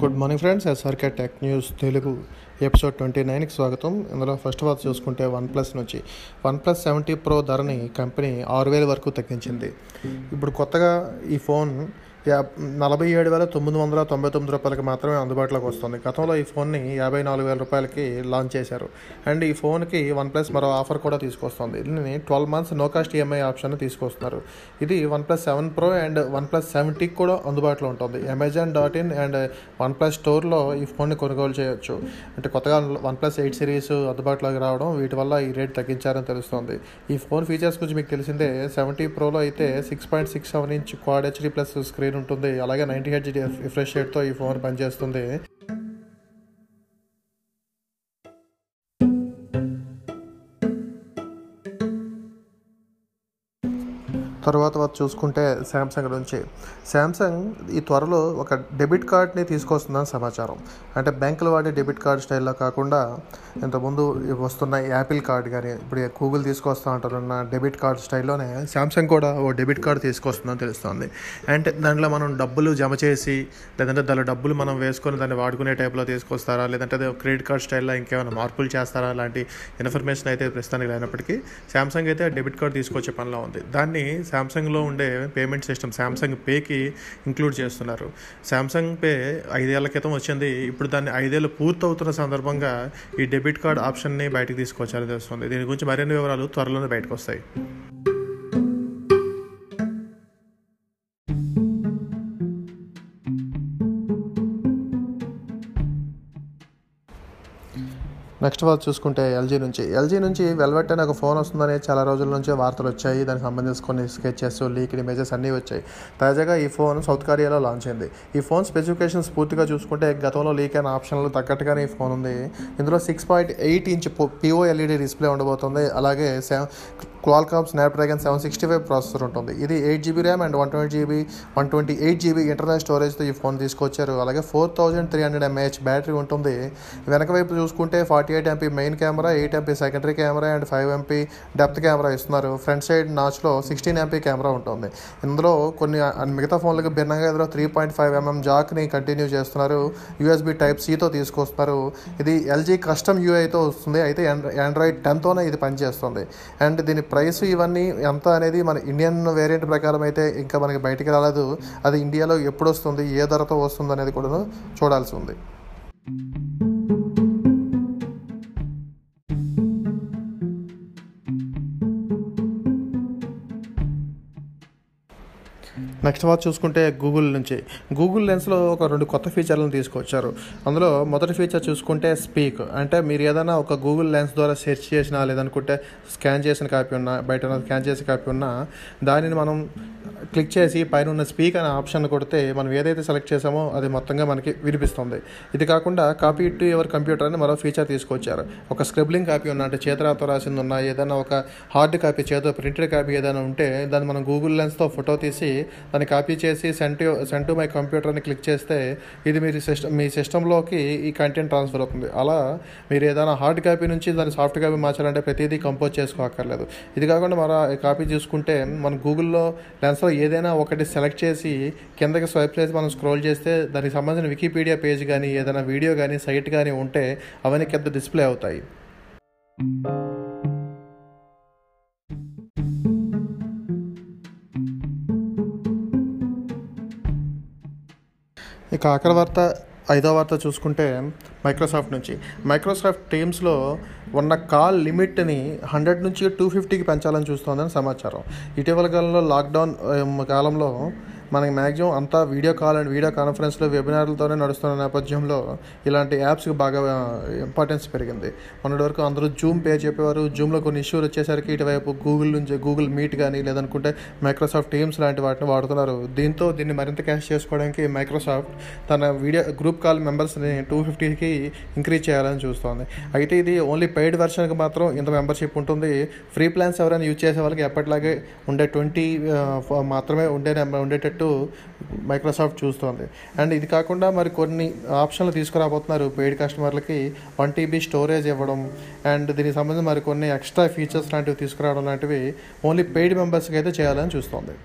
Good morning friends SRK tech news Telugu episode twenty నైన్కి స్వాగతం. ఇందులో ఫస్ట్ ఆఫ్ ఆల్ చూసుకుంటే వన్ ప్లస్ నుంచి. వన్ ప్లస్ సెవెంటీ ప్రో ధరని కంపెనీ ఆరు వేల వరకు తగ్గించింది. ఇప్పుడు కొత్తగా ఈ ఫోన్ నలభై ఏడు వేల తొమ్మిది వందల తొంభై తొమ్మిది రూపాయలకి మాత్రమే అందుబాటులోకి వస్తుంది. గతంలో ఈ ఫోన్ని యాభై నాలుగు వేల రూపాయలకి లాంచ్ చేశారు. అండ్ ఈ ఫోన్కి వన్ ప్లస్ మరో ఆఫర్ కూడా తీసుకొస్తుంది. దీనిని twelve months no cost EMI option తీసుకొస్తున్నారు. ఇది OnePlus seven pro and OnePlus సెవెంటీకి కూడా అందుబాటులో ఉంటుంది. Amazon dot in and OnePlus స్టోర్లో ఈ ఫోన్ని కొనుగోలు చేయొచ్చు. అంటే కొత్తగా వన్ ప్లస్ ఎయిట్ సిరీస్ అందుబాటులోకి రావడం వీటి వల్ల ఈ రేట్ తగ్గించారని తెలుస్తుంది. ఈ ఫోన్ ఫీచర్స్ గురించి మీకు తెలిసిందే సెవెంటీ ప్రోలో అయితే six point six seven inch quad HD plus screen ఉంటుంది. అలాగే నైంటీ హెచ్ రిఫ్రెష్ రేట్తో ఈ ఫోన్ పనిచేస్తుంది. తర్వాత చూసుకుంటే శాంసంగ్ నుంచి. శాంసంగ్ ఈ త్వరలో ఒక డెబిట్ కార్డ్ని తీసుకొస్తుందని సమాచారం. అంటే బ్యాంకులు వాడే డెబిట్ కార్డ్ స్టైల్లో కాకుండా ఇంతకుముందు వస్తున్న యాపిల్ కార్డ్ కానీ ఇప్పుడు గూగుల్ తీసుకొస్తా అంటున్న డెబిట్ కార్డ్ స్టైల్లోనే శాంసంగ్ కూడా ఓ డెబిట్ కార్డ్ తీసుకొస్తుందని తెలుస్తుంది. అంటే దాంట్లో మనం డబ్బులు జమ చేసి లేదంటే దానిలో డబ్బులు మనం వేసుకొని దాన్ని వాడుకునే టైప్లో తీసుకొస్తారా లేదంటే క్రెడిట్ కార్డ్ స్టైల్లో ఇంకేమైనా మార్పులు చేస్తారా లాంటి ఇన్ఫర్మేషన్ అయితే ప్రస్తుతానికి లేనప్పటికీ శాంసంగ్ అయితే డెబిట్ కార్డ్ తీసుకొచ్చే పనిలో ఉంది. దాన్ని శాంసంగ్లో ఉండే పేమెంట్ సిస్టమ్ శాంసంగ్ పేకి ఇంక్లూడ్ చేస్తున్నారు. శాంసంగ్ పే ఐదేళ్ళ క్రితం వచ్చింది. ఇప్పుడు దాన్ని ఐదేళ్ళు పూర్తవుతున్న సందర్భంగా ఈ డెబిట్ కార్డ్ ఆప్షన్ని బయటకు తీసుకొచ్చారని తెలుస్తుంది. దీని గురించి మరిన్ని వివరాలు త్వరలోనే బయటకు వస్తాయి. నెక్స్ట్ వాళ్ళు చూసుకుంటే ఎల్జీ నుంచి. ఎల్జీ నుంచి వెల్వెట్ నాకు ఫోన్ వస్తుందని చాలా రోజుల నుంచే వార్తలు వచ్చాయి. దానికి సంబంధించి కొన్ని స్కెచెస్ లీక్డ్ ఇమేజెస్ అన్నీ వచ్చాయి. తాజాగా ఈ ఫోన్ సౌత్ కొరియాలో లాంచ్ అయింది. ఈ ఫోన్ స్పెసిఫికేషన్స్ పూర్తిగా చూసుకుంటే గతంలో లీక్ అయిన ఆప్షన్లు తగ్గట్టుగానే ఈ ఫోన్ ఉంది. ఇందులో six point eight inch pOLED display ఉండబోతుంది. అలాగే Qualcomm Snapdragon seven sixty five processor ఉంటుంది. ఇది eight GB RAM and one twenty GB one twenty eight GB internal స్టోరేజ్తో ఈ ఫోన్ తీసుకొచ్చారు. అలాగే four thousand three hundred mAh battery ఉంటుంది. వెనక వైపు చూసుకుంటే forty eight MP main camera eight MP secondary camera and five MP depth camera ఇస్తున్నారు. Front side నాచ్లో sixteen MP camera ఉంటుంది. ఇందులో కొన్ని మిగతా ఫోన్లకు భిన్నంగా ఇందులో త్రీ పాయింట్ ఫైవ్ ఎంఎం జాక్ని కంటిన్యూ చేస్తున్నారు. యూఎస్బీ టైప్ సితో తీసుకొస్తున్నారు. ఇది ఎల్జీ కస్టమ్ యూఐతో వస్తుంది. అయితే ఆండ్రాయిడ్ టెన్తోనే ఇది పనిచేస్తుంది. అండ్ దీని ప్రైస్ ఇవన్నీ ఎంత అనేది మన ఇండియన్ వేరియంట్ ప్రకారం అయితే ఇంకా మనకి బయటికి రాలేదు. అది ఇండియాలో ఎప్పుడు వస్తుంది ఏ ధరతో వస్తుంది అనేది కూడా చూడాల్సి ఉంది. నెక్స్ట్ వాచ్ చూసుకుంటే గూగుల్ నుంచి. గూగుల్ లెన్స్లో ఒక రెండు కొత్త ఫీచర్లను తీసుకొచ్చారు. అందులో మొదటి ఫీచర్ చూసుకుంటే స్పీక్ అంటే మీరు ఏదైనా ఒక గూగుల్ లెన్స్ ద్వారా సెర్చ్ చేసినా లేదనుకుంటే స్కాన్ చేసిన కాపీ ఉన్నా బయట స్కాన్ చేసిన కాపీ ఉన్నా దానిని మనం క్లిక్ చేసి పైన ఉన్న స్పీక్ అనే ఆప్షన్ కొడితే మనం ఏదైతే సెలెక్ట్ చేసామో అది మొత్తంగా మనకి వినిపిస్తుంది. ఇది కాకుండా కాపీ టు ఎవర్ కంప్యూటర్ అని మరో ఫీచర్ తీసుకొచ్చారు. ఒక స్క్రిబ్లింగ్ కాపీ ఉన్న అంటే చేతరాతో రాసింది ఉన్నా ఏదైనా ఒక హార్డ్ కాపీ చేతో ప్రింటెడ్ కాపీ ఏదైనా ఉంటే దాన్ని మనం గూగుల్ లెన్స్తో ఫోటో తీసి దాన్ని కాపీ చేసి సెంట్ సెంట్ టు మై కంప్యూటర్ని క్లిక్ చేస్తే ఇది మీరు సిస్టమ్ మీ సిస్టంలోకి ఈ కంటెంట్ ట్రాన్స్ఫర్ అవుతుంది. అలా మీరు ఏదైనా హార్డ్ కాపీ నుంచి దాన్ని సాఫ్ట్ కాపీ మార్చాలంటే ప్రతిదీ కంపోజ్ చేసుకోక్కర్లేదు ఇది కాకుండా మరో కాపీ చూసుకుంటే మనం గూగుల్లో లెన్స్లో ఏదైనా ఒకటి సెలెక్ట్ చేసి కిందకి స్వైప్ చేసి మనం స్క్రోల్ చేస్తే దానికి సంబంధించిన వికీపీడియా పేజ్ కానీ ఏదైనా వీడియో కానీ సైట్ కానీ ఉంటే అవన్నీ కింద డిస్ప్లే అవుతాయి. ఇక ఆఖరి వార్త ఐదో వార్త చూసుకుంటే మైక్రోసాఫ్ట్ నుంచి. మైక్రోసాఫ్ట్ టీమ్స్లో ఉన్న కాల్ లిమిట్ని హండ్రెడ్ నుంచి టూ ఫిఫ్టీకి పెంచాలని చూస్తోందని సమాచారం. ఇటీవల కాలంలో లాక్డౌన్ కాలంలో మనకి మ్యాక్సిమం అంతా వీడియో కాల్ అండ్ వీడియో కాన్ఫరెన్స్లో వెబినార్లతోనే నడుస్తున్న నేపథ్యంలో ఇలాంటి యాప్స్కి బాగా ఇంపార్టెన్స్ పెరిగింది. మొన్నటి వరకు అందరూ జూమ్ పే చెప్పేవారు. జూమ్లో కొన్ని ఇష్యూలు వచ్చేసరికి ఇటువైపు గూగుల్ నుంచి గూగుల్ మీట్ కానీ లేదనుకుంటే మైక్రోసాఫ్ట్ టీమ్స్ లాంటి వాటిని వాడుతున్నారు. దీంతో దీన్ని మరింత క్యాష్ చేసుకోవడానికి మైక్రోసాఫ్ట్ తన వీడియో గ్రూప్ కాల్ మెంబర్స్ని టూ ఫిఫ్టీకి ఇంక్రీజ్ చేయాలని చూస్తోంది. అయితే ఇది ఓన్లీ పెయిడ్ వెర్షన్కి మాత్రం ఇంత మెంబర్షిప్ ఉంటుంది. ఫ్రీ ప్లాన్స్ ఎవరైనా యూజ్ చేసే వాళ్ళకి ఎప్పటిలాగే ఉండే ట్వంటీ మాత్రమే ఉండే ఉండేటట్టు మైక్రోసాఫ్ట్ చూస్తోంది. అండ్ ఇది కాకుండా మరి కొన్ని ఆప్షన్లు తీసుకురాబోతున్నారు పెయిడ్ కస్టమర్లకి వన్ టీబీ స్టోరేజ్ ఇవ్వడం అండ్ దీనికి సంబంధించి మరి కొన్ని ఎక్స్ట్రా ఫీచర్స్ లాంటివి తీసుకురావడం లాంటివి ఓన్లీ పెయిడ్ మెంబర్స్కి అయితే చేయాలని చూస్తోంది.